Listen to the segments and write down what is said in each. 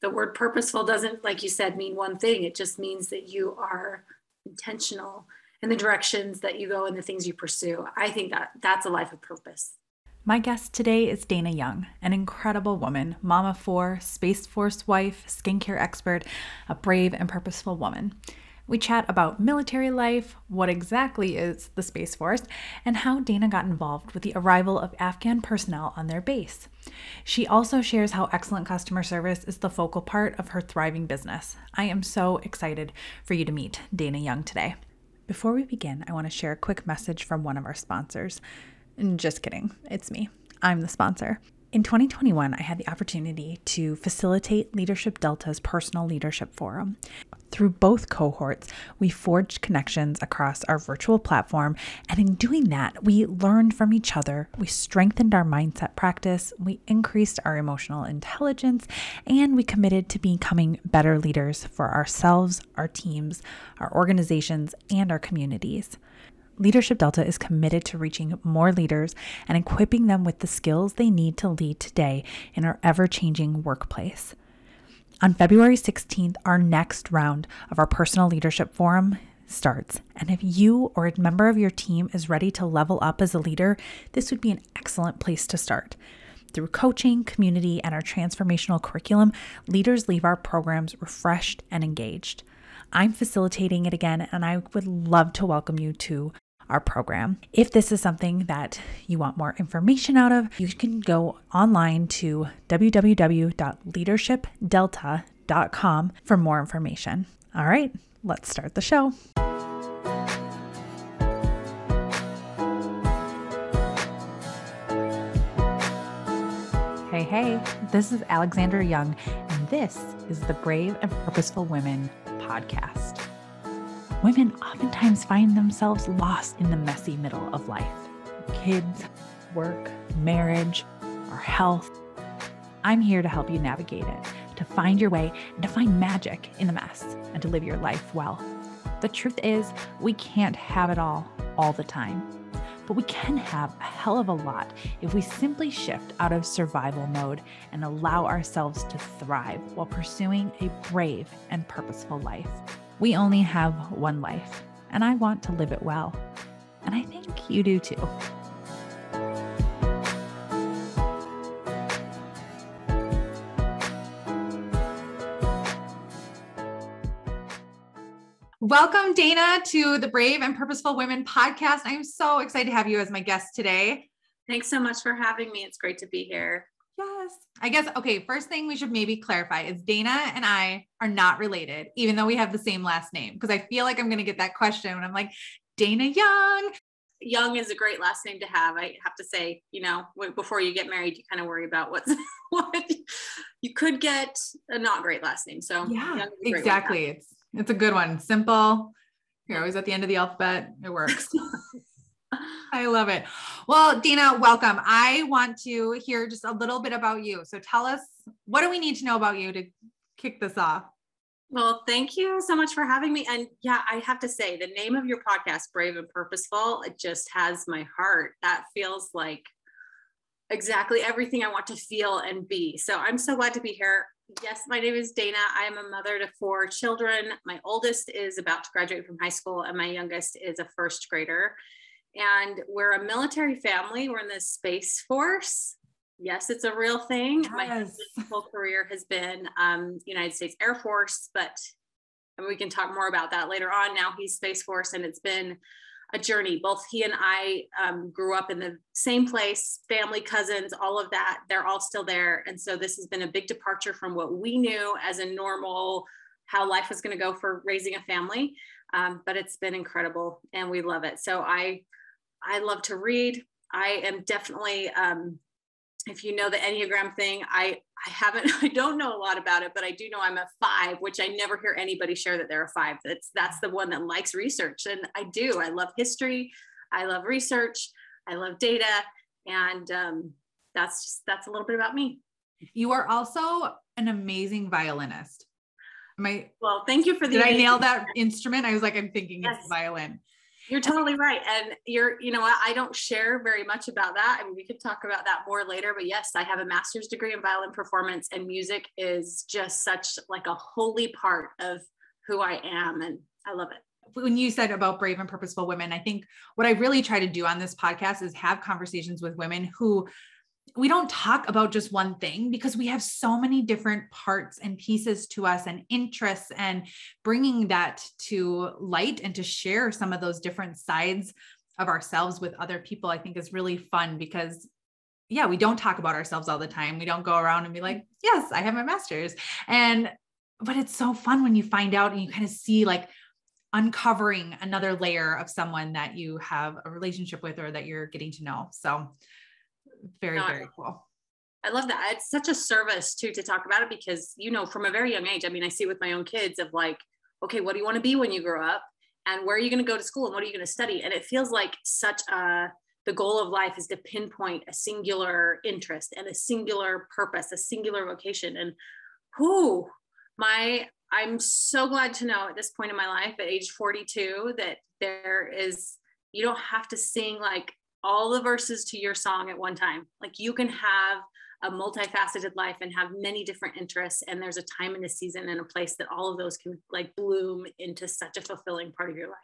the word purposeful doesn't, like you said, mean one thing. It just means that you are intentional in the directions that you go and the things you pursue. I think that that's a life of purpose. My guest today is Dana Young, an incredible woman, mama four, Space Force wife, skincare expert, a brave and purposeful woman. We chat about military life, what exactly is the Space Force, and how Dana got involved with the arrival of Afghan personnel on their base. She also shares how excellent customer service is the focal part of her thriving business. I am so excited for you to meet Dana Young today. Before we begin, I want to share a quick message from one of our sponsors. Just kidding, it's me. I'm the sponsor. In 2021, I had the opportunity to facilitate Leadership Delta's personal leadership forum. Through both cohorts, we forged connections across our virtual platform, and in doing that, we learned from each other, we strengthened our mindset practice, we increased our emotional intelligence, and we committed to becoming better leaders for ourselves, our teams, our organizations, and our communities. Leadership Delta is committed to reaching more leaders and equipping them with the skills they need to lead today in our ever changing workplace. On February 16th, our next round of our personal leadership forum starts. And if you or a member of your team is ready to level up as a leader, this would be an excellent place to start. Through coaching, community, and our transformational curriculum, leaders leave our programs refreshed and engaged. I'm facilitating it again, and I would love to welcome you to our program. If this is something that you want more information out of, you can go online to www.leadershipdelta.com for more information. All right, let's start the show. Hey, hey, this is Alexandra Young, and this is the Brave and Purposeful Women podcast women oftentimes find themselves lost in the messy middle of life kids, work, marriage, our health. I'm here to help you navigate it, to find your way, and to find magic in the mess, and to live your life well. The truth is, we can't have it all all the time, but we can have a hell of a lot if we simply shift out of survival mode and allow ourselves to thrive while pursuing a brave and purposeful life. We only have one life, and I want to live it well. And I think you do too. Welcome, Dana, to the Brave and Purposeful Women podcast. I am so excited to have you as my guest today. Thanks so much for having me. It's great to be here. Yes. I guess, okay, first thing we should maybe clarify is Dana and I are not related, even though we have the same last name. Because I feel like I'm going to get that question when I'm like, Dana Young. Young is a great last name to have. I have to say, you know, before you get married, you kind of worry about what's what you could get a not great last name. So yeah, exactly. It's it's a good one. Simple. You're always at the end of the alphabet. It works. I love it. Well, Dina, welcome. I want to hear just a little bit about you. So tell us, what do we need to know about you to kick this off? Well, thank you so much for having me. And yeah, I have to say, the name of your podcast, Brave and Purposeful, it just has my heart. That feels like exactly everything I want to feel and be. So I'm so glad to be here. Yes, my name is Dana. I am a mother to four children. My oldest is about to graduate from high school, and my youngest is a first grader and we're a military family. We're in the Space Force. Yes, it's a real thing. Yes. My whole career has been um, United States Air Force, but and we can talk more about that later on. Now he's Space Force, and it's been a journey. Both he and I um, grew up in the same place, family, cousins, all of that. They're all still there, and so this has been a big departure from what we knew as a normal how life was going to go for raising a family. Um, but it's been incredible, and we love it. So I I love to read. I am definitely, um, if you know the Enneagram thing, I, I haven't, I don't know a lot about it, but I do know I'm a five, which I never hear anybody share that they're a five. That's, that's the one that likes research. And I do, I love history. I love research. I love data. And um, that's just, that's a little bit about me. You are also an amazing violinist. Am I, well, thank you for the, did I nail that instrument? I was like, I'm thinking yes. it's violin. You're totally right. And you're, you know I don't share very much about that. I mean, we could talk about that more later, but yes, I have a master's degree in violin performance and music is just such like a holy part of who I am. And I love it when you said about brave and purposeful women, I think what I really try to do on this podcast is have conversations with women who we don't talk about just one thing because we have so many different parts and pieces to us and interests and bringing that to light and to share some of those different sides of ourselves with other people i think is really fun because yeah we don't talk about ourselves all the time. We don't go around and be like yes i have my masters. And but it's so fun when you find out and you kind of see like uncovering another layer of someone that you have a relationship with or that you're getting to know. So very, very cool. I love that. It's such a service too to talk about it because, you know, from a very young age, I mean, I see with my own kids of like, okay, what do you want to be when you grow up? And where are you going to go to school and what are you going to study? And it feels like such a, the goal of life is to pinpoint a singular interest and a singular purpose, a singular vocation. And who my, I'm so glad to know at this point in my life at age 42 that there is, you don't have to sing like all the verses to your song at one time. Like you can have a multifaceted life and have many different interests and there's a time in a season and a place that all of those can like bloom into such a fulfilling part of your life.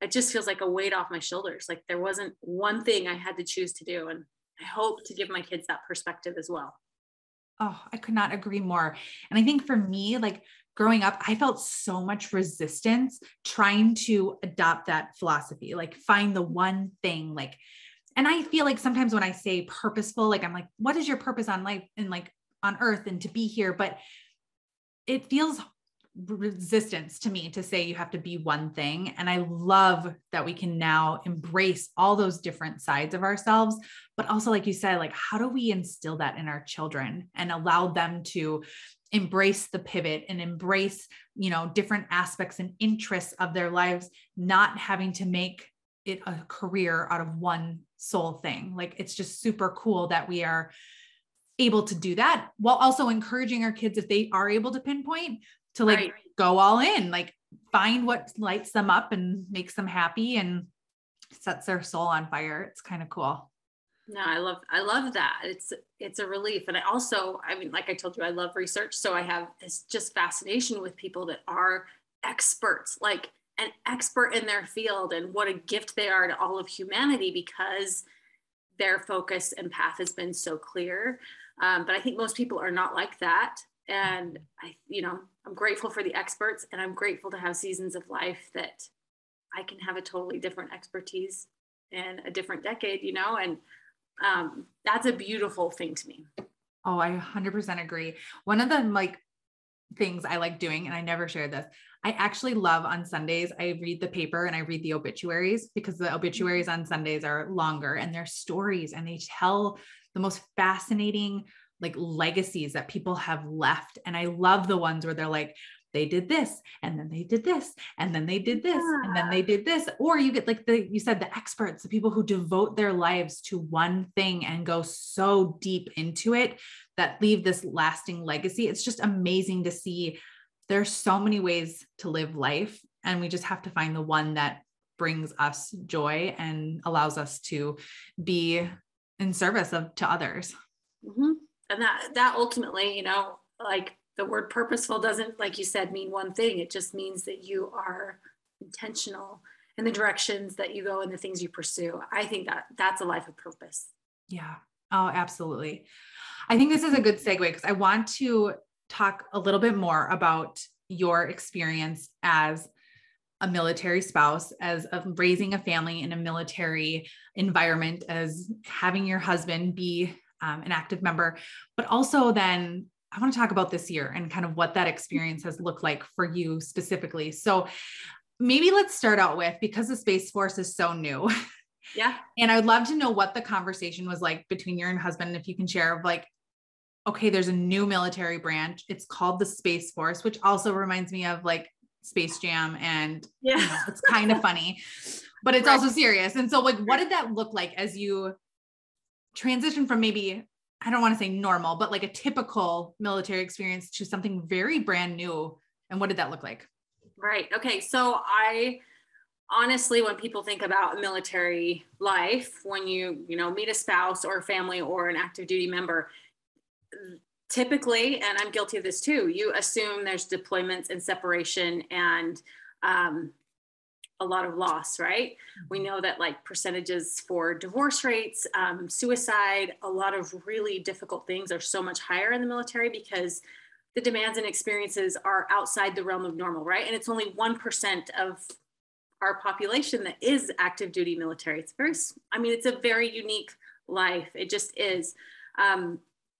It just feels like a weight off my shoulders. Like there wasn't one thing i had to choose to do and i hope to give my kids that perspective as well oh i could not agree more and i think for me like growing up, I felt so much resistance trying to adopt that philosophy, like find the one thing, like, and I feel like sometimes when I say purposeful, like I'm like, what is your purpose on life and like on earth and to be here? But it feels resistance to me to say you have to be one thing. And I love that we can now embrace all those different sides of ourselves. But also, like you said, like, how do we instill that in our children and allow them to embrace the pivot and embrace you know different aspects and interests of their lives not having to make it a career out of one sole thing like it's just super cool that we are able to do that while also encouraging our kids if they are able to pinpoint to like right. go all in like find what lights them up and makes them happy and sets their soul on fire. It's kind of cool. No i love i love that. It's it's a relief. And i also i mean like i told you i love research. So i have this just fascination with people that are experts like an expert in their field and what a gift they are to all of humanity because their focus and path has been so clear. Um, but i think most people are not like that and i you know i'm grateful for the experts and i'm grateful to have seasons of life that i can have a totally different expertise in a different decade you know and um, that's a beautiful thing to me. Oh, I 100% agree. One of the like things I like doing, and I never shared this, I actually love on Sundays. I read the paper and I read the obituaries because the obituaries on Sundays are longer and they're stories and they tell the most fascinating like legacies that people have left. And I love the ones where they're like, they did this and then they did this and then they did this yeah. and then they did this or you get like the you said the experts the people who devote their lives to one thing and go so deep into it that leave this lasting legacy it's just amazing to see there's so many ways to live life and we just have to find the one that brings us joy and allows us to be in service of to others mm-hmm. And that that ultimately you know like the word purposeful doesn't, like you said, mean one thing. It just means that you are intentional in the directions that you go and the things you pursue. I think that that's a life of purpose. Yeah. Oh, absolutely. I think this is a good segue because I want to talk a little bit more about your experience as a military spouse, as raising a family in a military environment, as having your husband be um, an active member, but also then I want to talk about this year and kind of what that experience has looked like for you specifically. So maybe let's start out with because the Space Force is so new. Yeah. and I would love to know what the conversation was like between your and husband, if you can share of like, okay, there's a new military branch. It's called the Space Force, which also reminds me of like Space Jam and yeah, you know, it's kind of funny, but it's right. also serious. And so like what did that look like as you transition from maybe I don't want to say normal, but like a typical military experience to something very brand new. And what did that look like? Right. Okay. So I honestly, when people think about military life, when you, you know, meet a spouse or a family or an active duty member, typically, and I'm guilty of this too, you assume there's deployments and separation and um, a lot of loss, right? We mm-hmm. know that like percentages for divorce rates, um, suicide, a lot of really difficult things are so much higher in the military because the demands and experiences are outside the realm of normal, right? And it's only 1% of our population that is active duty military. It's very, I mean, it's a very unique life. It just is. Um,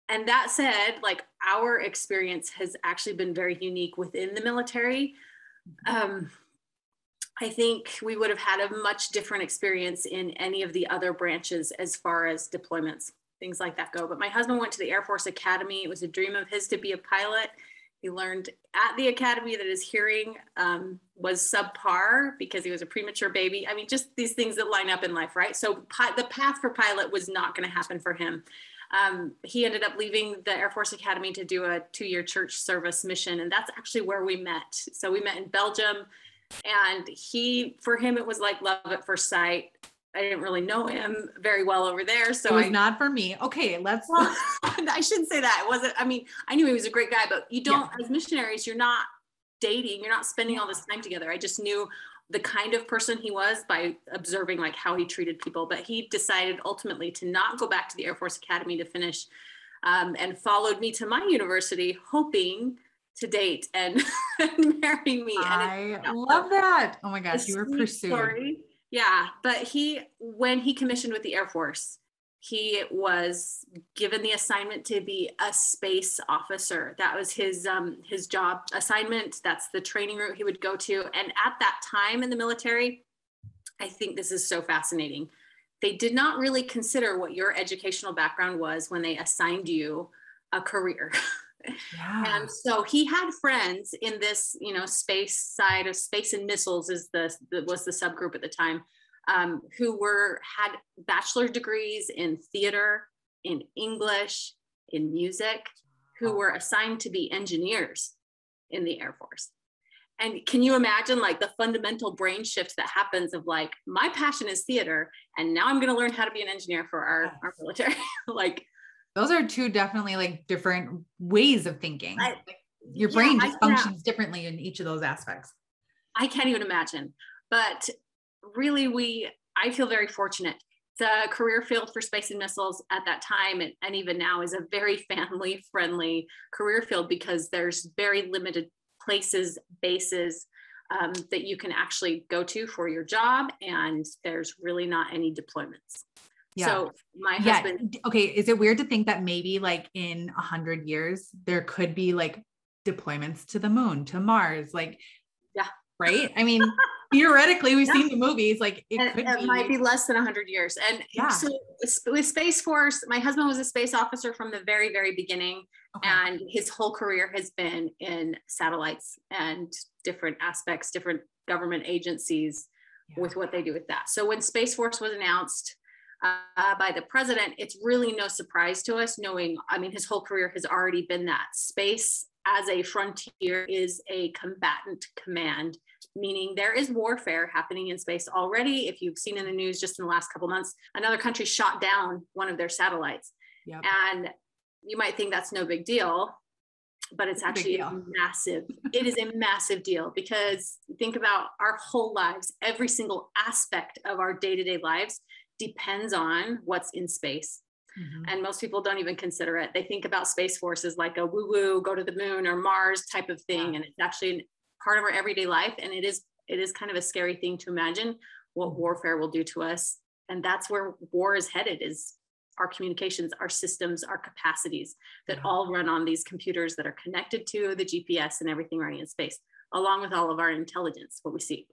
and that said, like our experience has actually been very unique within the military. Um, I think we would have had a much different experience in any of the other branches as far as deployments, things like that go. But my husband went to the Air Force Academy. It was a dream of his to be a pilot. He learned at the academy that his hearing um, was subpar because he was a premature baby. I mean, just these things that line up in life, right? So the path for pilot was not going to happen for him. Um, he ended up leaving the Air Force Academy to do a two year church service mission. And that's actually where we met. So we met in Belgium. And he, for him, it was like love at first sight. I didn't really know him very well over there. So it was I, not for me. Okay, let's. Well, I shouldn't say that. It wasn't. I mean, I knew he was a great guy, but you don't, yeah. as missionaries, you're not dating. You're not spending all this time together. I just knew the kind of person he was by observing like how he treated people. But he decided ultimately to not go back to the Air Force Academy to finish, um, and followed me to my university, hoping to date and, and marry me. And I love that. Oh my gosh, you were pursued. Story yeah, but he when he commissioned with the Air Force, he was given the assignment to be a space officer. That was his um, his job assignment. That's the training route he would go to. And at that time in the military, I think this is so fascinating. They did not really consider what your educational background was when they assigned you a career. Yeah. And so he had friends in this, you know, space side of space and missiles is the, the was the subgroup at the time, um, who were had bachelor degrees in theater, in English, in music, who were assigned to be engineers in the Air Force. And can you imagine like the fundamental brain shift that happens of like, my passion is theater, and now I'm going to learn how to be an engineer for our, our military. like, those are two definitely like different ways of thinking. I, Your brain yeah, just I, functions yeah. differently in each of those aspects. I can't even imagine. But really, we, I feel very fortunate. The career field for space and missiles at that time and, and even now is a very family friendly career field because there's very limited places, bases um, that you can actually go to for your job, and there's really not any deployments. Yeah. So my husband. Yeah. Okay. Is it weird to think that maybe like in a hundred years there could be like deployments to the moon, to Mars, like yeah, right? I mean, theoretically, we've yeah. seen the movies. Like it it be, might be less than a hundred years. And yeah. so with Space Force, my husband was a space officer from the very, very beginning, okay. and his whole career has been in satellites and different aspects, different government agencies. Yeah. With what they do with that. So when Space Force was announced, uh, by the president, it's really no surprise to us knowing, I mean, his whole career has already been that. Space as a frontier is a combatant command, meaning there is warfare happening in space already. If you've seen in the news just in the last couple months, another country shot down one of their satellites. Yep. And you might think that's no big deal, but it's, it's actually a massive it is a massive deal because think about our whole lives every single aspect of our day-to-day lives depends on what's in space. Mm-hmm. And most people don't even consider it. They think about Space Force as like a woo woo, go to the moon or Mars type of thing. Yeah. And it's actually part of our everyday life. And it is, it is kind of a scary thing to imagine what mm-hmm. warfare will do to us. And that's where war is headed is our communications, our systems, our capacities that yeah. all run on these computers that are connected to the GPS and everything running in space, along with all of our intelligence, what we see.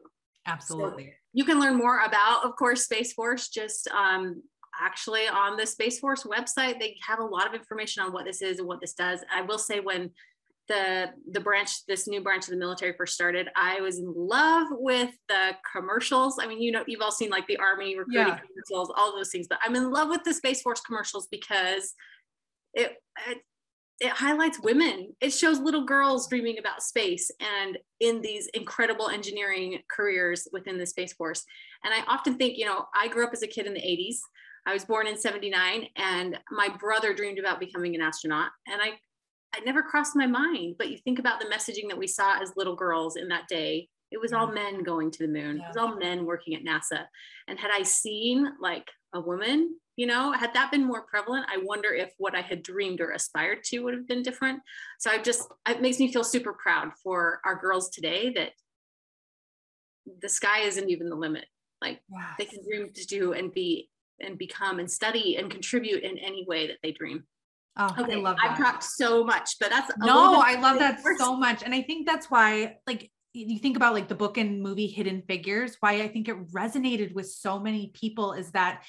Absolutely. So you can learn more about, of course, Space Force just um, actually on the Space Force website. They have a lot of information on what this is and what this does. I will say when the the branch this new branch of the military first started i was in love with the commercials i mean you know you've all seen like the army recruiting yeah. commercials all those things but i'm in love with the space force commercials because it, it it highlights women. It shows little girls dreaming about space and in these incredible engineering careers within the Space Force. And I often think, you know, I grew up as a kid in the 80s. I was born in 79 and my brother dreamed about becoming an astronaut. And I, I never crossed my mind, but you think about the messaging that we saw as little girls in that day. It was all mm. men going to the moon. It was all men working at NASA. And had I seen like a woman you know had that been more prevalent i wonder if what i had dreamed or aspired to would have been different so i just it makes me feel super proud for our girls today that the sky isn't even the limit like yes. they can dream to do and be and become and study and contribute in any way that they dream Oh, okay. I love that. I've talked so much, but that's no, I love that so much. And I think that's why, like, you think about like the book and movie Hidden Figures, why I think it resonated with so many people is that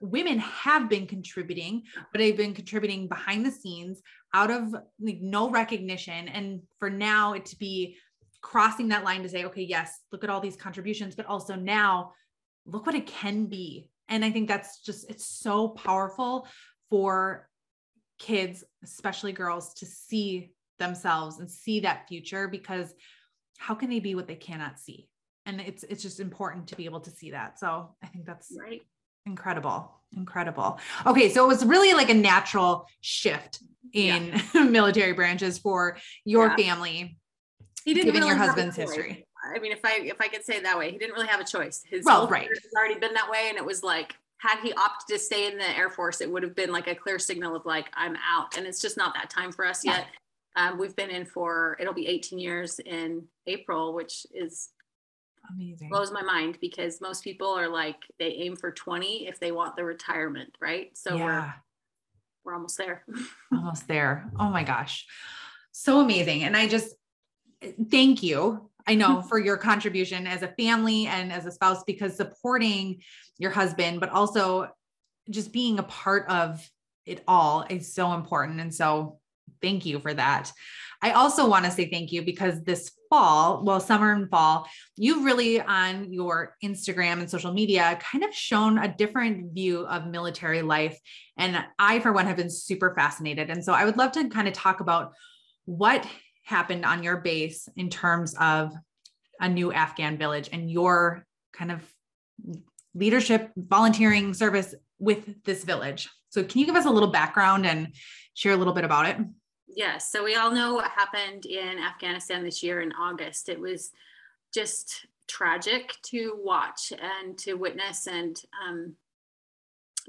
women have been contributing, but they've been contributing behind the scenes out of like, no recognition. And for now, it to be crossing that line to say, okay, yes, look at all these contributions, but also now look what it can be. And I think that's just, it's so powerful for kids, especially girls, to see themselves and see that future because how can they be what they cannot see? And it's it's just important to be able to see that. So I think that's right. Incredible. Incredible. Okay. So it was really like a natural shift in yeah. military branches for your yeah. family. He didn't given really your husband's history. I mean, if I if I could say it that way, he didn't really have a choice. His well, right. has already been that way, and it was like had he opted to stay in the Air Force, it would have been like a clear signal of like I'm out, and it's just not that time for us yet. Um, we've been in for it'll be 18 years in April, which is Amazing. Blows my mind because most people are like they aim for 20 if they want the retirement, right? So yeah. we're we're almost there. almost there. Oh my gosh. So amazing. And I just thank you. I know for your contribution as a family and as a spouse because supporting your husband, but also just being a part of it all is so important. And so thank you for that. I also want to say thank you because this fall, well, summer and fall, you've really on your Instagram and social media kind of shown a different view of military life. And I, for one, have been super fascinated. And so I would love to kind of talk about what happened on your base in terms of a new Afghan village and your kind of leadership, volunteering service with this village. So, can you give us a little background and share a little bit about it? Yes. So we all know what happened in Afghanistan this year in August. It was just tragic to watch and to witness and um,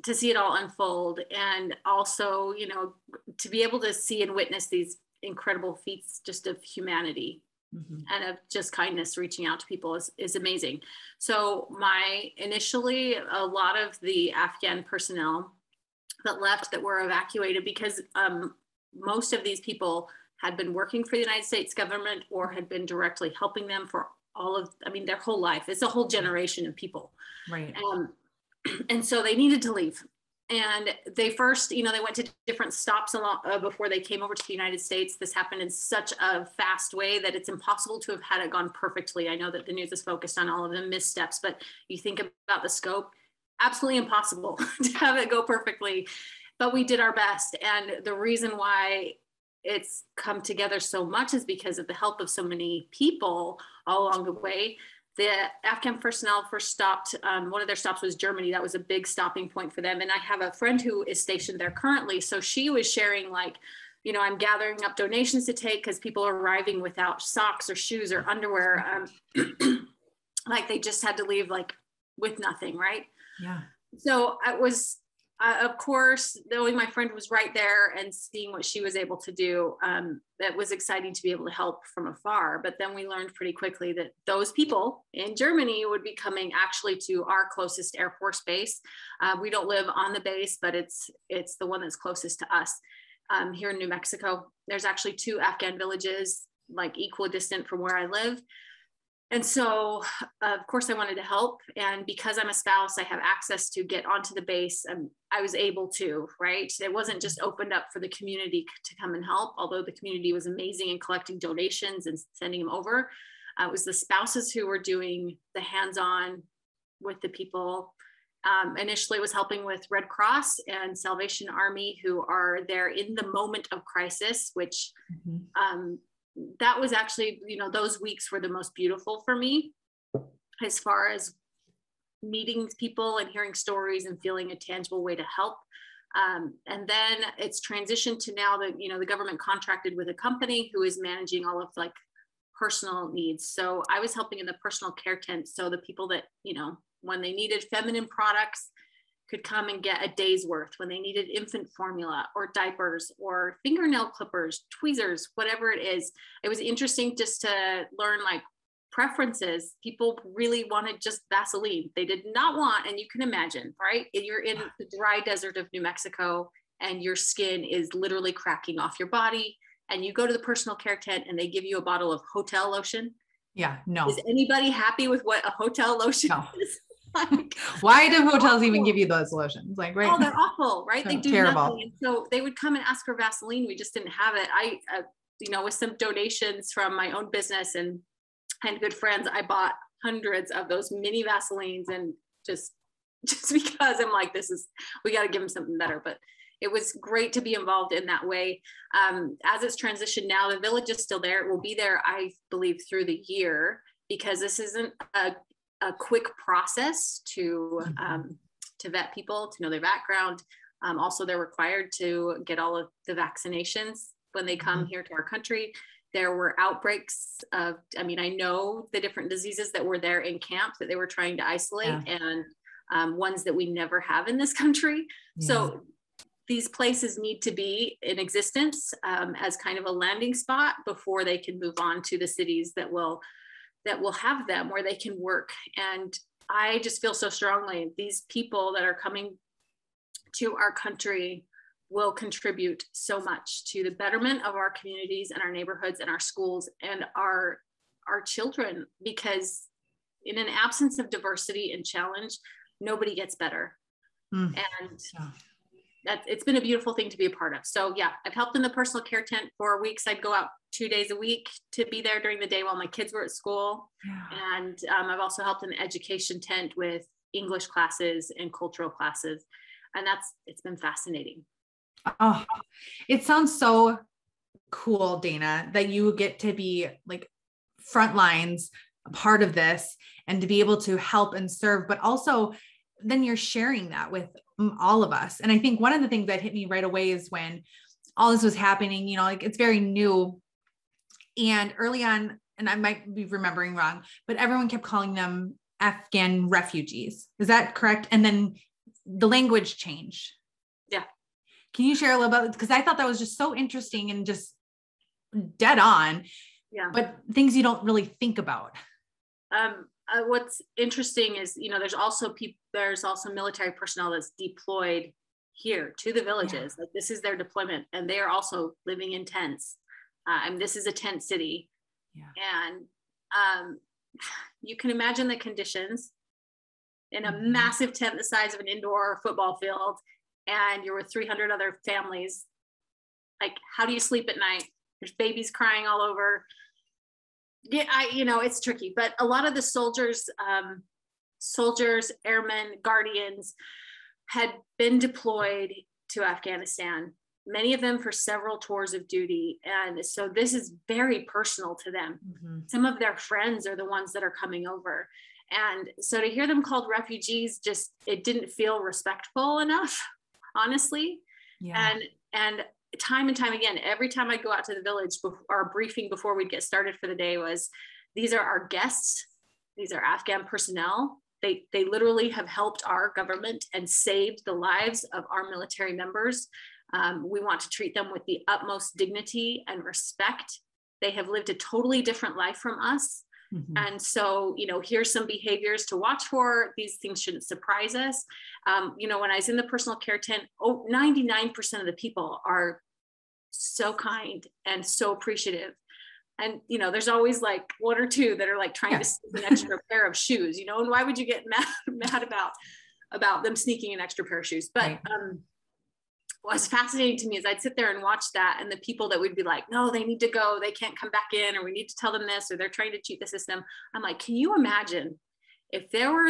to see it all unfold. And also, you know, to be able to see and witness these incredible feats just of humanity mm-hmm. and of just kindness reaching out to people is, is amazing. So my initially, a lot of the Afghan personnel that left that were evacuated because um, most of these people had been working for the United States government or had been directly helping them for all of, I mean, their whole life. It's a whole generation of people. Right. Um, and so they needed to leave. And they first, you know, they went to different stops along, uh, before they came over to the United States. This happened in such a fast way that it's impossible to have had it gone perfectly. I know that the news is focused on all of the missteps, but you think about the scope, absolutely impossible to have it go perfectly but we did our best. And the reason why it's come together so much is because of the help of so many people all along the way. The Afghan personnel first stopped, um, one of their stops was Germany. That was a big stopping point for them. And I have a friend who is stationed there currently. So she was sharing, like, you know, I'm gathering up donations to take because people are arriving without socks or shoes or underwear. Um, like they just had to leave, like, with nothing, right? Yeah. So it was uh, of course, knowing my friend was right there and seeing what she was able to do, um, that was exciting to be able to help from afar. But then we learned pretty quickly that those people in Germany would be coming actually to our closest Air Force base. Uh, we don't live on the base, but it's it's the one that's closest to us um, here in New Mexico. There's actually two Afghan villages like equidistant from where I live and so uh, of course i wanted to help and because i'm a spouse i have access to get onto the base and i was able to right it wasn't just opened up for the community to come and help although the community was amazing in collecting donations and sending them over uh, it was the spouses who were doing the hands-on with the people um, initially was helping with Red Cross and Salvation Army, who are there in the moment of crisis, which mm-hmm. um, that was actually, you know, those weeks were the most beautiful for me as far as meeting people and hearing stories and feeling a tangible way to help. Um, and then it's transitioned to now that, you know, the government contracted with a company who is managing all of like personal needs. So I was helping in the personal care tent. So the people that, you know, when they needed feminine products, could come and get a day's worth when they needed infant formula or diapers or fingernail clippers, tweezers, whatever it is. It was interesting just to learn like preferences. People really wanted just Vaseline. They did not want, and you can imagine, right? You're in the dry desert of New Mexico and your skin is literally cracking off your body. And you go to the personal care tent and they give you a bottle of hotel lotion. Yeah, no. Is anybody happy with what a hotel lotion no. is? like, Why do hotels awful. even give you those lotions? Like, right? Oh, they're awful, right? they do terrible. nothing. So they would come and ask for Vaseline. We just didn't have it. I, uh, you know, with some donations from my own business and and good friends, I bought hundreds of those mini Vaselines and just just because I'm like, this is we got to give them something better. But it was great to be involved in that way. Um, as it's transitioned now, the village is still there. It will be there, I believe, through the year because this isn't a a quick process to mm-hmm. um, to vet people to know their background. Um, also, they're required to get all of the vaccinations when they come mm-hmm. here to our country. There were outbreaks of, I mean, I know the different diseases that were there in camp that they were trying to isolate yeah. and um, ones that we never have in this country. Yeah. So these places need to be in existence um, as kind of a landing spot before they can move on to the cities that will that will have them where they can work. And I just feel so strongly these people that are coming to our country will contribute so much to the betterment of our communities and our neighborhoods and our schools and our our children because in an absence of diversity and challenge nobody gets better mm. and yeah that it's been a beautiful thing to be a part of. So yeah, I've helped in the personal care tent for weeks. I'd go out two days a week to be there during the day while my kids were at school. Yeah. And um, I've also helped in the education tent with English classes and cultural classes. And that's, it's been fascinating. Oh, it sounds so cool, Dana, that you get to be like front lines, a part of this and to be able to help and serve, but also then you're sharing that with all of us. And I think one of the things that hit me right away is when all this was happening, you know, like it's very new. And early on, and I might be remembering wrong, but everyone kept calling them Afghan refugees. Is that correct? And then the language changed. Yeah. Can you share a little bit? Because I thought that was just so interesting and just dead on. Yeah. But things you don't really think about. Um, uh, what's interesting is you know there's also people there's also military personnel that's deployed here to the villages yeah. like this is their deployment and they are also living in tents uh, and this is a tent city yeah. and um, you can imagine the conditions in a mm-hmm. massive tent the size of an indoor football field and you're with 300 other families like how do you sleep at night there's babies crying all over yeah, I, you know, it's tricky, but a lot of the soldiers, um, soldiers, airmen, guardians had been deployed to Afghanistan, many of them for several tours of duty. And so this is very personal to them. Mm-hmm. Some of their friends are the ones that are coming over. And so to hear them called refugees, just, it didn't feel respectful enough, honestly. Yeah. And, and time and time again, every time I go out to the village, our briefing before we'd get started for the day was these are our guests, these are Afghan personnel. They, they literally have helped our government and saved the lives of our military members. Um, we want to treat them with the utmost dignity and respect. They have lived a totally different life from us. Mm-hmm. And so, you know, here's some behaviors to watch for. These things shouldn't surprise us. Um, you know, when I was in the personal care tent, oh, 99% of the people are so kind and so appreciative and you know there's always like one or two that are like trying yeah. to sneak an extra pair of shoes you know and why would you get mad mad about about them sneaking an extra pair of shoes but right. um what's fascinating to me is I'd sit there and watch that and the people that would be like no they need to go they can't come back in or we need to tell them this or they're trying to cheat the system I'm like can you imagine if there were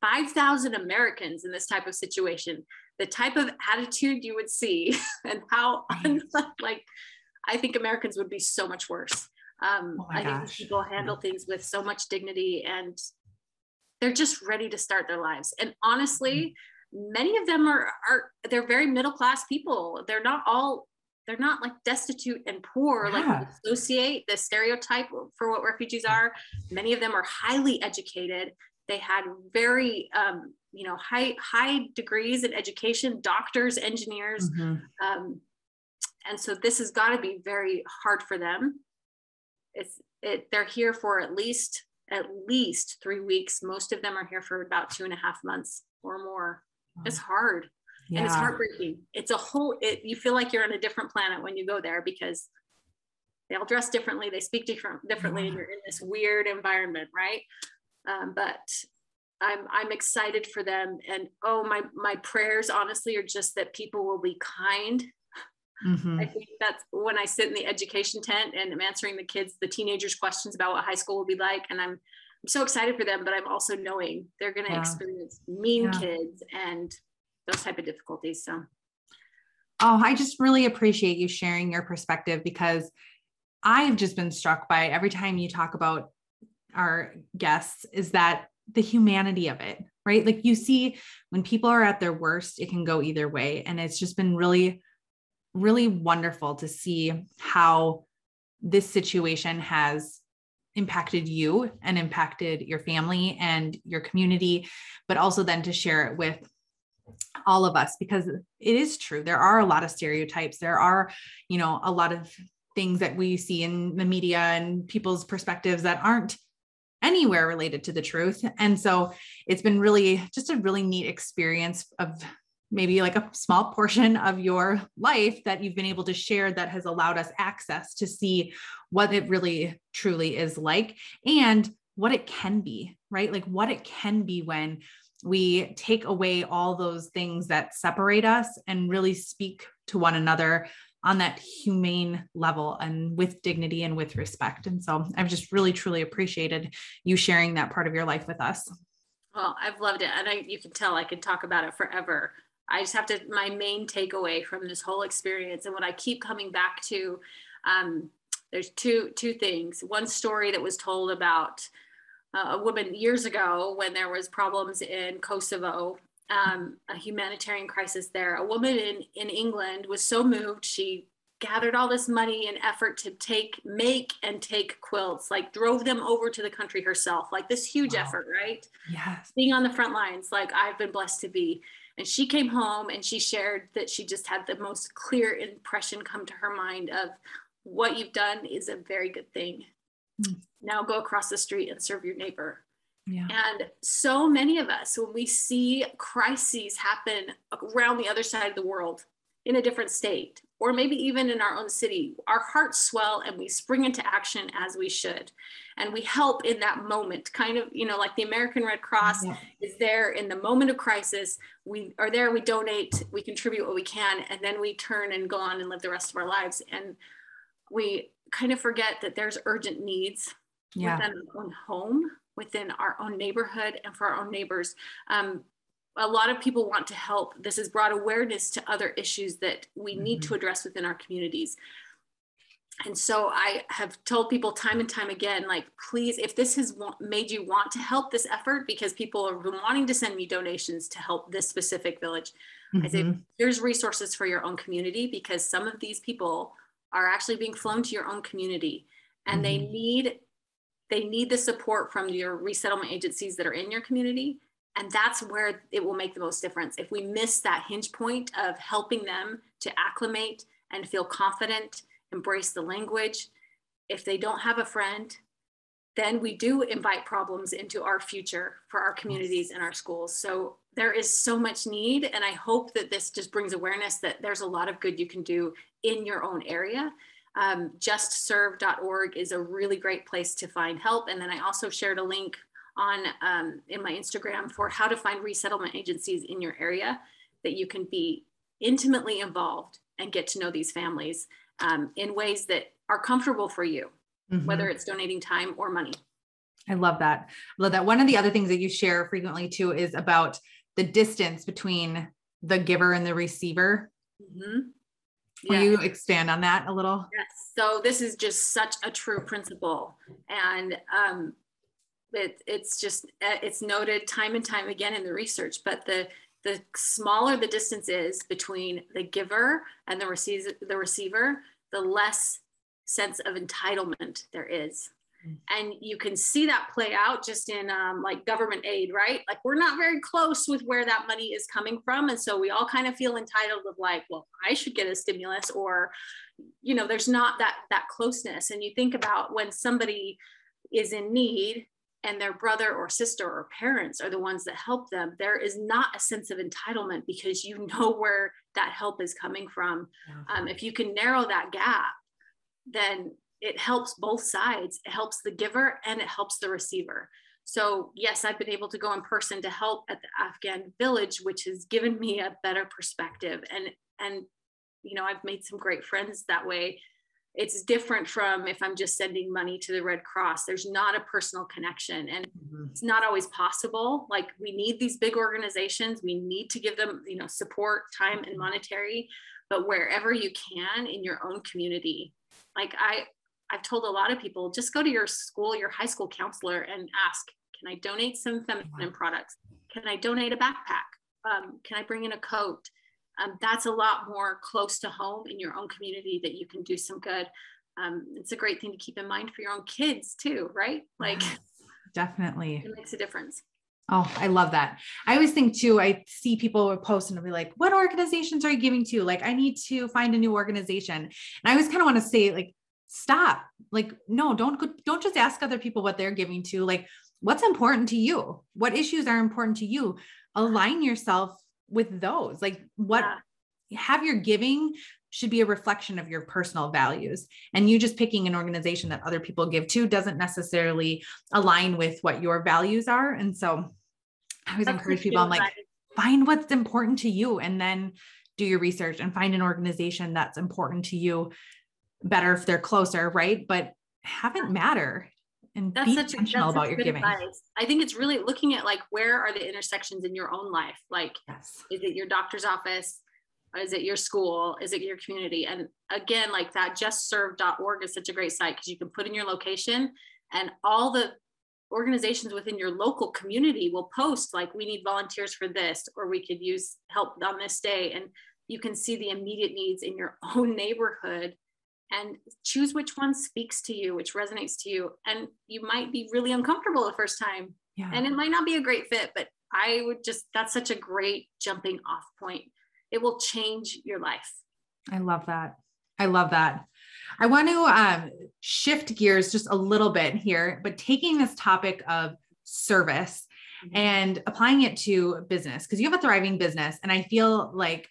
5,000 Americans in this type of situation, the type of attitude you would see and how, like, I think Americans would be so much worse. Um, oh I think people handle things with so much dignity and they're just ready to start their lives. And honestly, mm-hmm. many of them are, are they're very middle class people. They're not all they're not like destitute and poor yeah. like associate the stereotype for what refugees are many of them are highly educated they had very um, you know high high degrees in education doctors engineers. Mm-hmm. um, and so this has got to be very hard for them. It's it they're here for at least at least three weeks. Most of them are here for about two and a half months or more. It's hard yeah. and it's heartbreaking. It's a whole it, you feel like you're on a different planet when you go there because they all dress differently they speak different differently yeah. and you're in this weird environment right? Um, but I'm I'm excited for them and oh my my prayers honestly are just that people will be kind. Mm-hmm. I think that's when I sit in the education tent and I'm answering the kids the teenagers questions about what high school will be like and I'm I'm so excited for them but I'm also knowing they're going to yeah. experience mean yeah. kids and those type of difficulties so Oh, I just really appreciate you sharing your perspective because I've just been struck by every time you talk about our guests is that the humanity of it, right? Like you see when people are at their worst, it can go either way. And it's just been really, really wonderful to see how this situation has impacted you and impacted your family and your community, but also then to share it with all of us because it is true. There are a lot of stereotypes. There are, you know, a lot of things that we see in the media and people's perspectives that aren't anywhere related to the truth. And so it's been really just a really neat experience of maybe like a small portion of your life that you've been able to share that has allowed us access to see what it really truly is like and what it can be, right? Like what it can be when we take away all those things that separate us and really speak to one another on that humane level and with dignity and with respect. And so I've just really truly appreciated you sharing that part of your life with us. Well, I've loved it. And I, you can tell I can talk about it forever. I just have to, my main takeaway from this whole experience and what I keep coming back to, um, there's two, two things. One story that was told about uh, a woman years ago when there was problems in Kosovo um, a humanitarian crisis there. A woman in, in England was so moved, she gathered all this money and effort to take, make and take quilts, like drove them over to the country herself, like this huge wow. effort, right? Yes. Being on the front lines, like I've been blessed to be. And she came home and she shared that she just had the most clear impression come to her mind of what you've done is a very good thing. Mm. Now go across the street and serve your neighbor. Yeah. And so many of us, when we see crises happen around the other side of the world in a different state, or maybe even in our own city, our hearts swell and we spring into action as we should. And we help in that moment, kind of, you know, like the American Red Cross yeah. is there in the moment of crisis. We are there, we donate, we contribute what we can, and then we turn and go on and live the rest of our lives. And we kind of forget that there's urgent needs yeah. within our own home within our own neighborhood and for our own neighbors. Um, a lot of people want to help. This has brought awareness to other issues that we mm-hmm. need to address within our communities. And so I have told people time and time again, like, please, if this has made you want to help this effort, because people have been wanting to send me donations to help this specific village, mm-hmm. I say, mm-hmm. here's resources for your own community, because some of these people are actually being flown to your own community and mm-hmm. they need they need the support from your resettlement agencies that are in your community. And that's where it will make the most difference. If we miss that hinge point of helping them to acclimate and feel confident, embrace the language, if they don't have a friend, then we do invite problems into our future for our communities and our schools. So there is so much need. And I hope that this just brings awareness that there's a lot of good you can do in your own area um, justserve.org is a really great place to find help. And then I also shared a link on um, in my Instagram for how to find resettlement agencies in your area that you can be intimately involved and get to know these families um, in ways that are comfortable for you, mm-hmm. whether it's donating time or money. I love that. I love that. One of the other things that you share frequently too is about the distance between the giver and the receiver. Mm-hmm. Will you expand on that a little? Yes. So this is just such a true principle, and um, it, it's just uh, it's noted time and time again in the research. But the the smaller the distance is between the giver and the receiver, the receiver, the less sense of entitlement there is and you can see that play out just in um, like government aid right? Like we're not very close with where that money is coming from. And so we all kind of feel entitled of like well i should get a stimulus or you know there's not that that closeness. And you think about when somebody is in need and their brother or sister or parents are the ones that help them there is not a sense of entitlement because you know where that help is coming from. Um, if you can narrow that gap then it helps both sides. It helps the giver and it helps the receiver. So yes, I've been able to go in person to help at the Afghan village, which has given me a better perspective. And and you know, I've made some great friends that way. It's different from if I'm just sending money to the Red Cross. There's not a personal connection and mm-hmm. it's not always possible. Like we need these big organizations. We need to give them, you know, support, time and monetary, but wherever you can in your own community. Like I I've told a lot of people just go to your school, your high school counselor and ask, can I donate some feminine products? Can I donate a backpack? Um, can I bring in a coat? Um, that's a lot more close to home in your own community that you can do some good. Um, it's a great thing to keep in mind for your own kids too, right? Like, definitely, it makes a difference. Oh, I love that. I always think too, I see people post and be like, what organizations are you giving to? Like, I need to find a new organization. And I always kind of want to say, like, stop. Like no don't don't just ask other people what they're giving to. Like what's important to you? What issues are important to you? Align yourself with those. Like what yeah. have your giving should be a reflection of your personal values. And you just picking an organization that other people give to doesn't necessarily align with what your values are. And so i always That's encourage people i'm like find what's important to you and then do your research and find an organization that's important to you better if they're closer, right? But have it matter and that's be such intentional about your giving. Advice. I think it's really looking at like where are the intersections in your own life? Like, yes. is it your doctor's office? Is it your school? Is it your community? And again, like that justserve.org is such a great site because you can put in your location and all the organizations within your local community will post like we need volunteers for this or we could use help on this day and you can see the immediate needs in your own neighborhood and choose which one speaks to you, which resonates to you. And you might be really uncomfortable the first time. Yeah. And it might not be a great fit, but I would just, that's such a great jumping off point. It will change your life. I love that. I love that. I want to um, shift gears just a little bit here, but taking this topic of service mm-hmm. and applying it to business, because you have a thriving business. And I feel like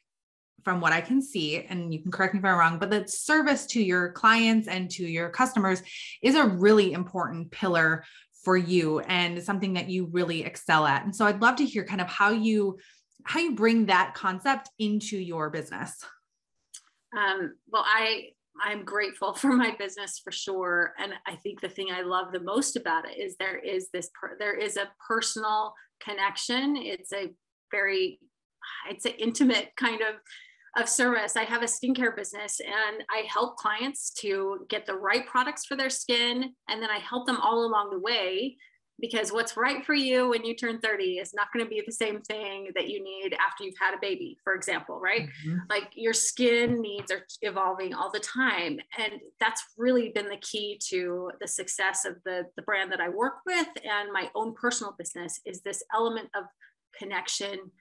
from what I can see, and you can correct me if I'm wrong, but the service to your clients and to your customers is a really important pillar for you and something that you really excel at. And so I'd love to hear kind of how you how you bring that concept into your business. Um, well, I I'm grateful for my business for sure, and I think the thing I love the most about it is there is this per, there is a personal connection. It's a very it's an intimate kind of of service. I have a skincare business and I help clients to get the right products for their skin. And then I help them all along the way because what's right for you when you turn 30 is not going to be the same thing that you need after you've had a baby, for example, right? Mm-hmm. Like your skin needs are evolving all the time. And that's really been the key to the success of the, the brand that I work with and my own personal business is this element of connection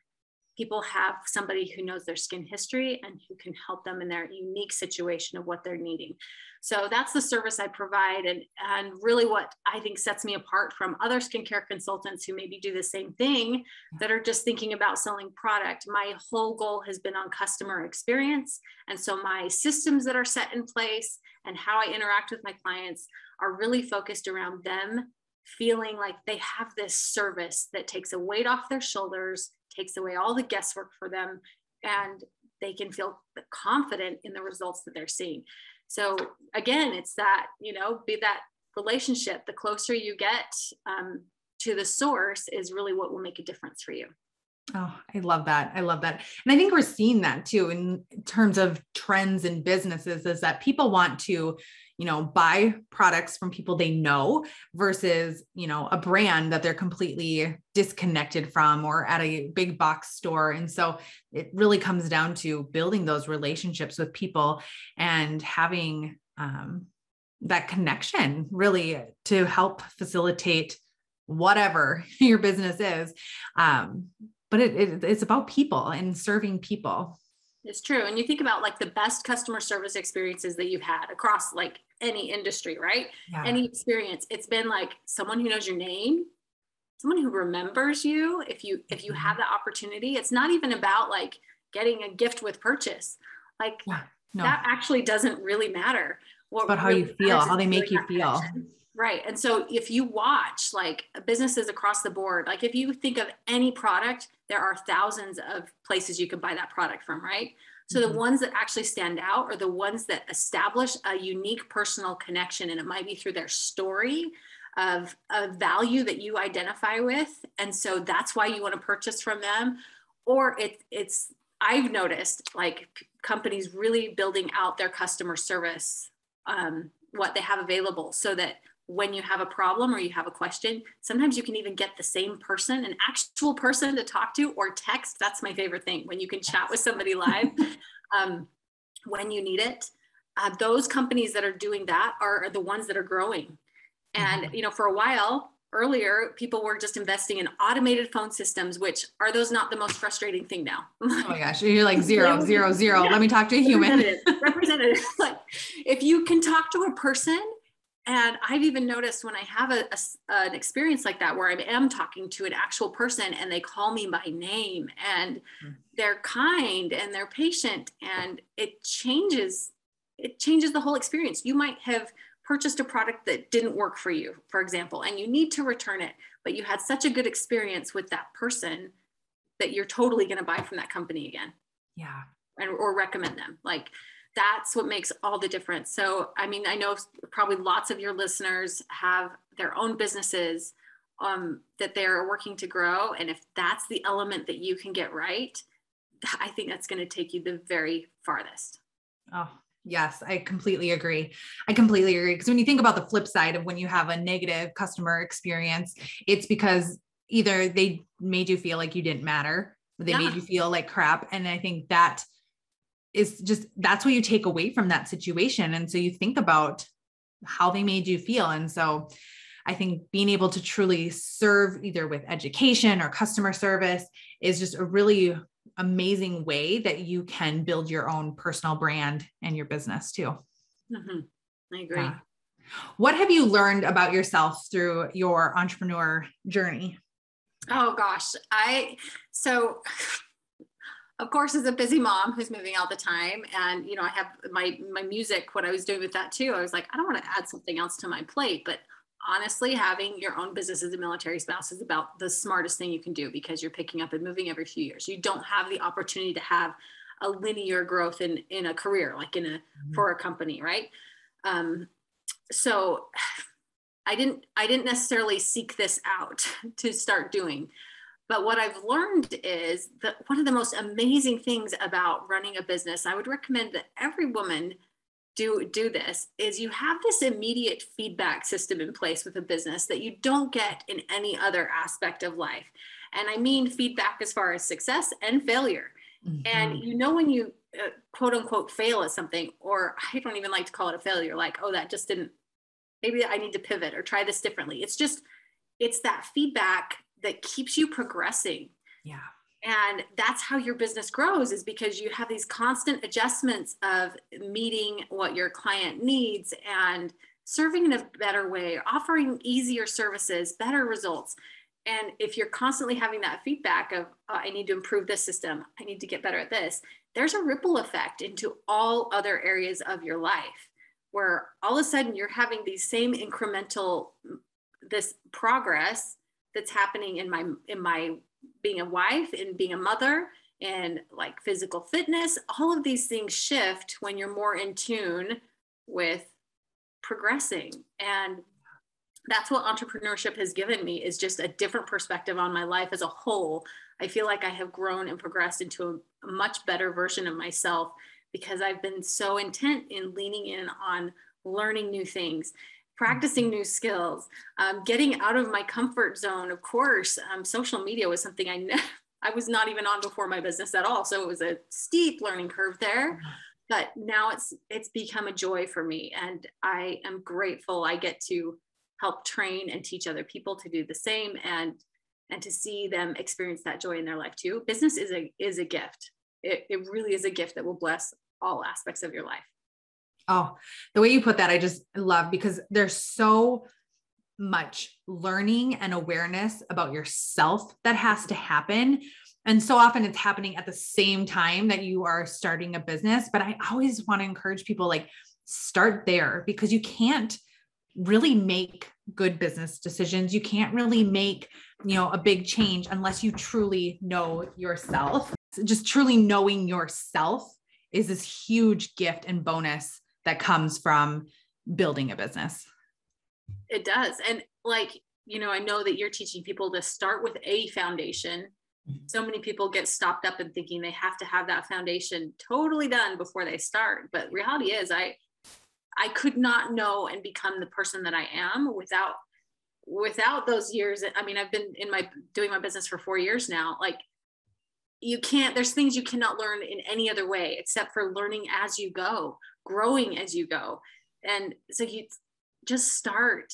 people have somebody who knows their skin history and who can help them in their unique situation of what they're needing. So that's the service I provide. And, and really what I think sets me apart from other skincare consultants who maybe do the same thing that are just thinking about selling product. My whole goal has been on customer experience. And so my systems that are set in place and how I interact with my clients are really focused around them feeling like they have this service that takes a weight off their shoulders takes away all the guesswork for them and they can feel confident in the results that they're seeing so again it's that you know be that relationship, the closer you get um, to the source, is really what will make a difference for you. Oh, I love that. I love that. And I think we're seeing that too in terms of trends in businesses is that people want to, you know, buy products from people they know versus, you know, a brand that they're completely disconnected from or at a big box store. And so it really comes down to building those relationships with people and having um, that connection really to help facilitate whatever your business is. Um, but it, it, it's about people and serving people it's true and you think about like the best customer service experiences that you've had across like any industry right yeah. any experience it's been like someone who knows your name someone who remembers you if you if you mm-hmm. have the opportunity it's not even about like getting a gift with purchase like yeah, no. that actually doesn't really matter what but how really you feel how they make you feel connection. Right. And so if you watch like businesses across the board, like if you think of any product, there are thousands of places you can buy that product from, right? So mm-hmm. the ones that actually stand out are the ones that establish a unique personal connection. And it might be through their story of a value that you identify with. And so that's why you want to purchase from them. Or it, it's, I've noticed like companies really building out their customer service, um, what they have available so that when you have a problem or you have a question. Sometimes you can even get the same person, an actual person to talk to, or text. That's my favorite thing when you can chat with somebody live um, when you need it. Uh, those companies that are doing that are, the ones that are growing. And mm-hmm. you know, for a while earlier, people were just investing in automated phone systems, which are those not the most frustrating thing now? oh my gosh, you're like zero, zero, zero. Yeah. Let me talk to a human. Representative. Representative. like if you can talk to a person and I've even noticed when I have a, a, an experience like that where I am talking to an actual person and they call me by name and mm-hmm. they're kind and they're patient and it changes it changes the whole experience. You might have purchased a product that didn't work for you, for example, and you need to return it, but you had such a good experience with that person that you're totally going to buy from that company again. Yeah. And, or recommend them. Like that's what makes all the difference. So, I mean, I know probably lots of your listeners have their own businesses um, that they're working to grow. And if that's the element that you can get right, I think that's going to take you the very farthest. Oh, yes, I completely agree. I completely agree. Because when you think about the flip side of when you have a negative customer experience, it's because either they made you feel like you didn't matter, they yeah. made you feel like crap. And I think that is just that's what you take away from that situation. And so you think about how they made you feel. And so I think being able to truly serve either with education or customer service is just a really amazing way that you can build your own personal brand and your business too. Mm-hmm. I agree. Yeah. What have you learned about yourself through your entrepreneur journey? Oh gosh, I so of course as a busy mom who's moving all the time and you know i have my my music what i was doing with that too i was like i don't want to add something else to my plate but honestly having your own business as a military spouse is about the smartest thing you can do because you're picking up and moving every few years. You don't have the opportunity to have a linear growth in in a career like in a mm-hmm. for a company right? Um, so i didn't i didn't necessarily seek this out to start doing but what I've learned is that one of the most amazing things about running a business, I would recommend that every woman do do this is you have this immediate feedback system in place with a business that you don't get in any other aspect of life. And I mean feedback as far as success and failure. Mm-hmm. And you know when you uh, quote unquote fail at something or I don't even like to call it a failure like oh that just didn't maybe I need to pivot or try this differently. It's just it's that feedback that keeps you progressing. Yeah. And that's how your business grows is because you have these constant adjustments of meeting what your client needs and serving in a better way, offering easier services, better results. And if you're constantly having that feedback of, oh, I need to improve this system, I need to get better at this, there's a ripple effect into all other areas of your life where all of a sudden you're having these same incremental this progress that's happening in my in my being a wife and being a mother and like physical fitness all of these things shift when you're more in tune with progressing. And that's what entrepreneurship has given me is just a different perspective on my life as a whole. I feel like i have grown and progressed into a, a much better version of myself because i've been so intent in leaning in on learning new things practicing new skills um, getting out of my comfort zone. Of course um, social media was something i ne- i was not even on before my business at all. So it was a steep learning curve there. But now it's it's become a joy for me and i am grateful i get to help train and teach other people to do the same and and to see them experience that joy in their life too. Business is a is a gift. It, it really is a gift that will bless all aspects of your life oh the way you put that i just love because there's so much learning and awareness about yourself that has to happen and so often it's happening at the same time that you are starting a business but i always want to encourage people like start there because you can't really make good business decisions. You can't really make, you know, a big change unless you truly know yourself. Just truly knowing yourself is this huge gift and bonus that comes from building a business. It does. And like, you know, I know that you're teaching people to start with a foundation. Mm-hmm. So many people get stopped up and thinking they have to have that foundation totally done before they start. But reality is I I could not know and become the person that I am without without those years. I mean, I've been in my doing my business for four years now. Like you can't, there's things you cannot learn in any other way except for learning as you go, growing as you go. And so you just start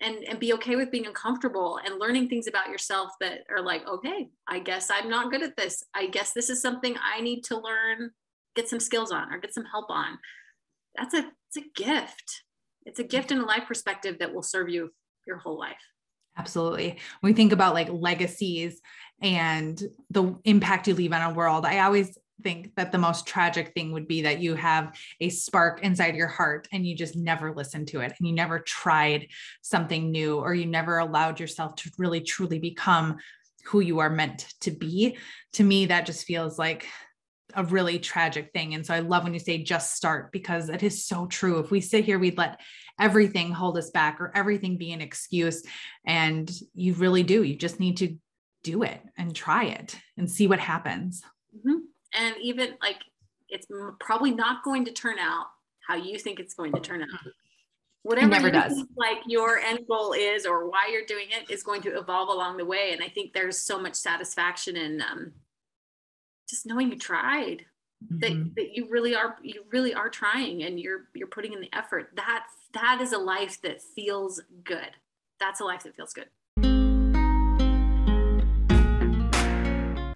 and, and be okay with being uncomfortable and learning things about yourself that are like, okay, I guess I'm not good at this. I guess this is something I need to learn, get some skills on or get some help on that's a it's a gift it's a gift in a life perspective that will serve you your whole life absolutely when we think about like legacies and the impact you leave on a world i always think that the most tragic thing would be that you have a spark inside your heart and you just never listened to it and you never tried something new or you never allowed yourself to really truly become who you are meant to be to me that just feels like a really tragic thing. And so I love when you say just start because it is so true. If we sit here, we'd let everything hold us back or everything be an excuse. And you really do. You just need to do it and try it and see what happens. Mm-hmm. And even like it's probably not going to turn out how you think it's going to turn out. Whatever it never does. like your end goal is or why you're doing it is going to evolve along the way. And I think there's so much satisfaction in um, just knowing you tried mm-hmm. that, that you really are you really are trying and you're you're putting in the effort that that is a life that feels good that's a life that feels good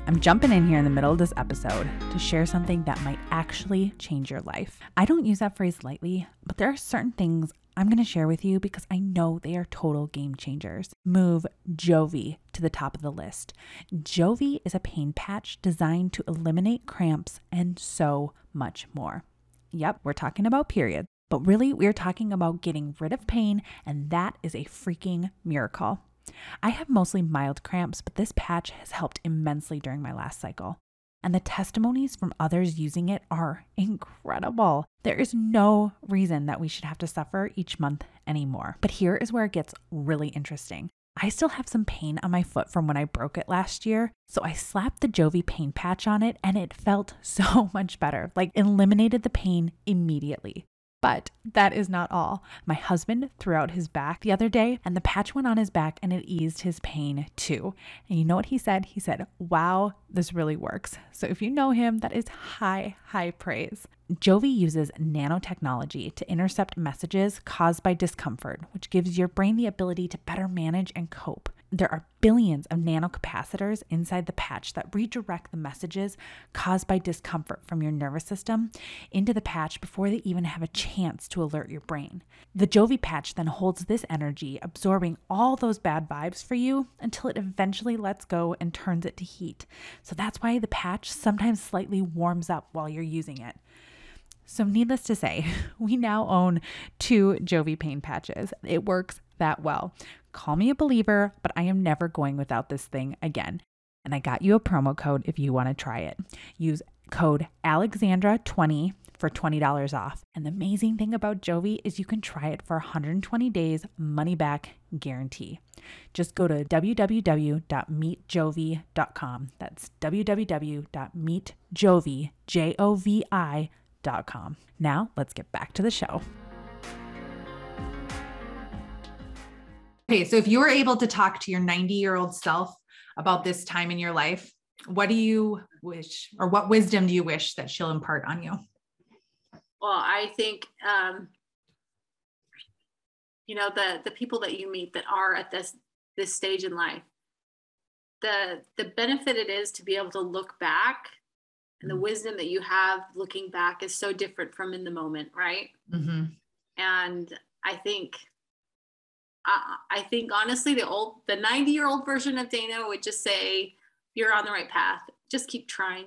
I'm jumping in here in the middle of this episode to share something that might actually change your life. I don't use that phrase lightly, but there are certain things I'm going to share with you because I know they are total game changers. Move Jovi to the top of the list. Jovi is a pain patch designed to eliminate cramps and so much more. Yep, we're talking about periods, but really we're talking about getting rid of pain, and that is a freaking miracle. I have mostly mild cramps, but this patch has helped immensely during my last cycle and the testimonies from others using it are incredible. There is no reason that we should have to suffer each month anymore. But here is where it gets really interesting. I still have some pain on my foot from when I broke it last year, so I slapped the Jovi pain patch on it and it felt so much better, like eliminated the pain immediately. But that is not all. My husband threw out his back the other day and the patch went on his back and it eased his pain too. And you know what he said? He said, Wow, this really works. So if you know him, that is high, high praise. Jovi uses nanotechnology to intercept messages caused by discomfort, which gives your brain the ability to better manage and cope. There are billions of nanocapacitors inside the patch that redirect the messages caused by discomfort from your nervous system into the patch before they even have a chance to alert your brain. The Jovi patch then holds this energy, absorbing all those bad vibes for you until it eventually lets go and turns it to heat. So that's why the patch sometimes slightly warms up while you're using it. So, needless to say, we now own two Jovi pain patches. It works that well. Call me a believer, but I am never going without this thing again. And I got you a promo code if you want to try it. Use code Alexandra20 for $20 off. And the amazing thing about Jovi is you can try it for 120 days money back guarantee. Just go to www.meetjovi.com. That's www.meetjovi.com. Now, let's get back to the show. Okay, so if you were able to talk to your 90 year old self about this time in your life, what do you wish or what wisdom do you wish that she'll impart on you? Well, I think um, you know the the people that you meet that are at this this stage in life the the benefit it is to be able to look back and the mm-hmm. wisdom that you have looking back is so different from in the moment right mm-hmm. and i think I, I think honestly the old the 90 year old version of dana would just say you're on the right path just keep trying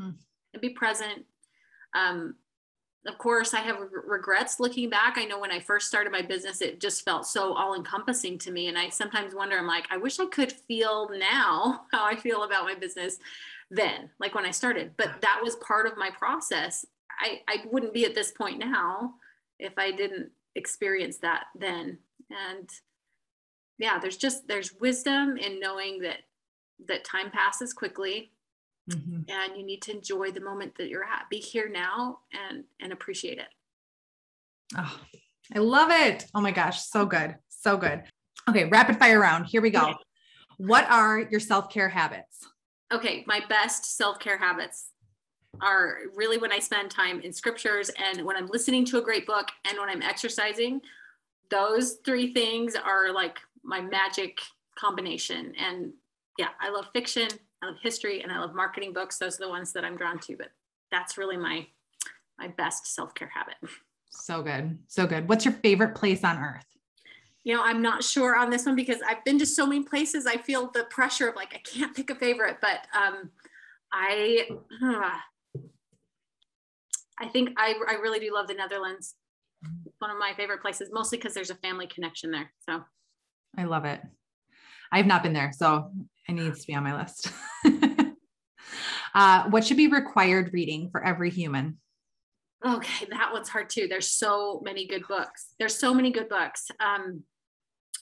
mm. and be present um, of course, I have regrets looking back. I know when I first started my business, it just felt so all encompassing to me. And I sometimes wonder, I'm like, I wish I could feel now how I feel about my business then, like when I started. But that was part of my process. I, I wouldn't be at this point now if I didn't experience that then. And yeah, there's just, there's wisdom in knowing that, that time passes quickly mm-hmm. and you need to enjoy the moment that you're at. Be here now and and appreciate it. Oh i love it. Oh my gosh so good so good. Okay rapid fire round here we go. Okay. what are your self-care habits? Okay my best self-care habits are really when i spend time in scriptures and when i'm listening to a great book and when i'm exercising those three things are like my magic combination and yeah i love fiction I love history and I love marketing books. Those are the ones that I'm drawn to, but that's really my my best self-care habit. So good. So good. What's your favorite place on earth? You know, I'm not sure on this one because I've been to so many places. I feel the pressure of like I can't pick a favorite, but um I uh, I think I I really do love the Netherlands. It's one of my favorite places, mostly because there's a family connection there. So I love it. I've not been there, so it needs to be on my list. uh, what should be required reading for every human? Okay, that one's hard too. There's so many good books. There's so many good books. Um,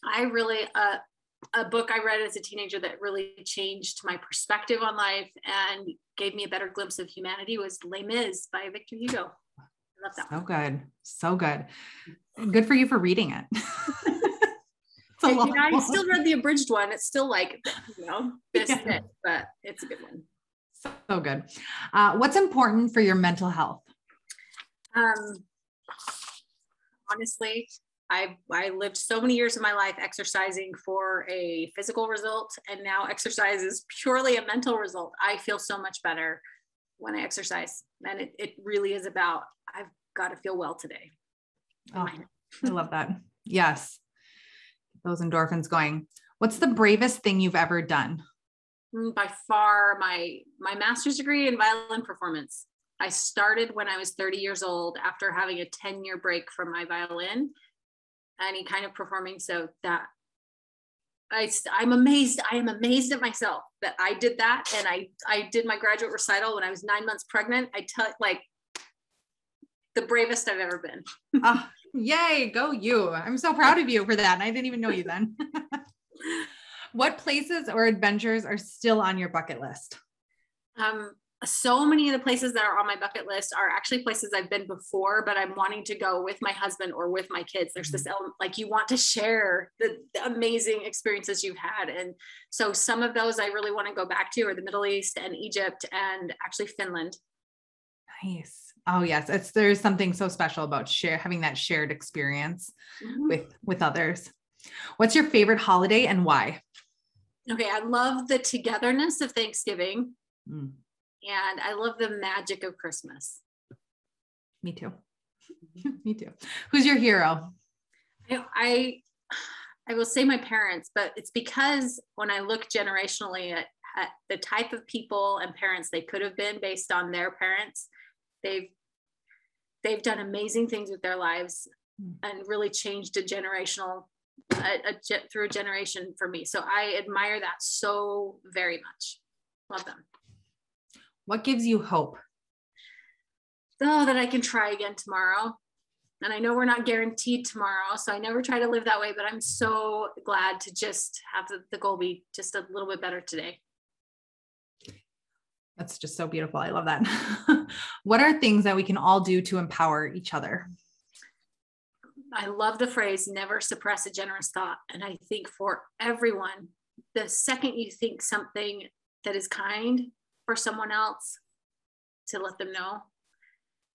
I really uh, a book I read as a teenager that really changed my perspective on life and gave me a better glimpse of humanity was Les Mis by Victor Hugo. Love that. So one. good, so good. Good for you for reading it. I still read the abridged one. It's still like, you know, this, yeah. this but it's a good one. So good. Uh, what's important for your mental health? Um, honestly, I I lived so many years of my life exercising for a physical result, and now exercise is purely a mental result. I feel so much better when I exercise, and it it really is about I've got to feel well today. Oh, I love that. Yes, those endorphins going. What's the bravest thing you've ever done? Mm, by far, my my master's degree in violin performance. I started when I was 30 years old after having a 10 year break from my violin, any kind of performing. So that I, I'm amazed. I am amazed at myself that I did that. And I, I did my graduate recital when I was nine months pregnant. I tell like the bravest I've ever been. oh, Yay, go you. I'm so proud of you for that. And I didn't even know you then. what places or adventures are still on your bucket list? Um, so many of the places that are on my bucket list are actually places I've been before, but I'm wanting to go with my husband or with my kids. There's this mm-hmm. element like you want to share the, the, amazing experiences you've had. And so some of those I really want to go back to are the Middle East and Egypt and actually Finland. Nice. Oh yes, it's there's something so special about share having that shared experience mm-hmm. with with others. What's your favorite holiday and why? Okay, I love the togetherness of Thanksgiving. Mm. And I love the magic of Christmas. Me too. Me too. Who's your hero? I, I I will say my parents, but it's because when I look generationally at, at the type of people and parents they could have been based on their parents, they've they've done amazing things with their lives hmm. and really changed a generational a, a, through a generation for me so i admire that so very much love them what gives you hope oh, that I can try again tomorrow. And I know we're not guaranteed tomorrow. So I never try to live that way, but I'm so glad to just have the, the goal be just a little bit better today. That's just so beautiful. I love that. what are things that we can all do to empower each other? I love the phrase never suppress a generous thought. And I think for everyone, the second you think something that is kind for someone else, to let them know.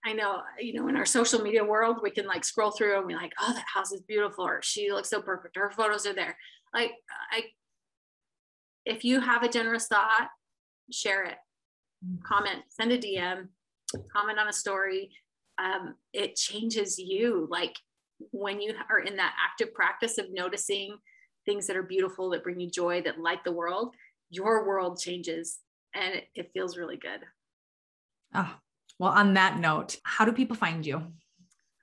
I know, you know, in our social media world, we can like scroll through and be like, oh, that house is beautiful, or she looks so perfect, her photos are there. Like, I, if you have a generous thought, share it, mm. comment, send a DM, comment on a story. Um, it changes you. Like, when you are in that active practice of noticing things that are beautiful, that bring you joy, that light the world, your world changes and it, it feels really good. Oh, well, on that note, how do people find you?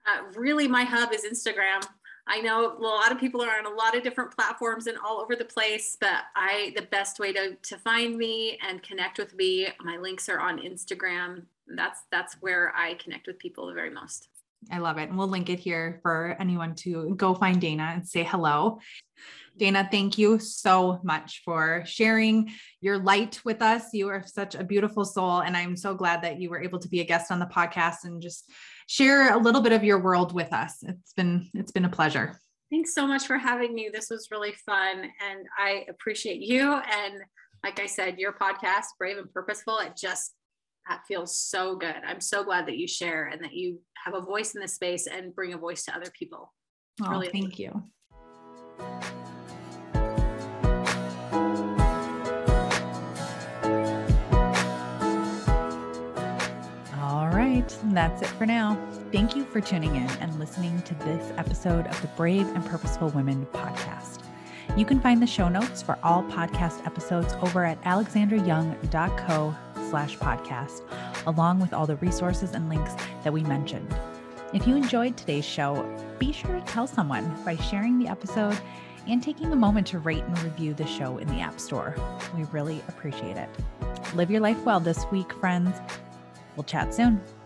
Uh, really, my hub is Instagram. I know a lot of people are on a lot of different platforms and all over the place, but I the best way to to find me and connect with me, my links are on Instagram. That's that's where I connect with people the very most. I love it. And we'll link it here for anyone to go find Dana and say hello. Dana, thank you so much for sharing your light with us. You are such a beautiful soul. And I'm so glad that you were able to be a guest on the podcast and just share a little bit of your world with us. It's been, it's been a pleasure. Thanks so much for having me. This was really fun. And I appreciate you. And like I said, your podcast, Brave and Purposeful, it just that feels so good. I'm so glad that you share and that you have a voice in this space and bring a voice to other people. Oh, really thank you. Right, that's it for now. Thank you for tuning in and listening to this episode of the Brave and Purposeful Women podcast. You can find the show notes for all podcast episodes over at alexandrayoung.co slash podcast, along with all the resources and links that we mentioned. If you enjoyed today's show, be sure to tell someone by sharing the episode and taking a moment to rate and review the show in the App Store. We really appreciate it. Live your life well this week, friends. We'll chat soon.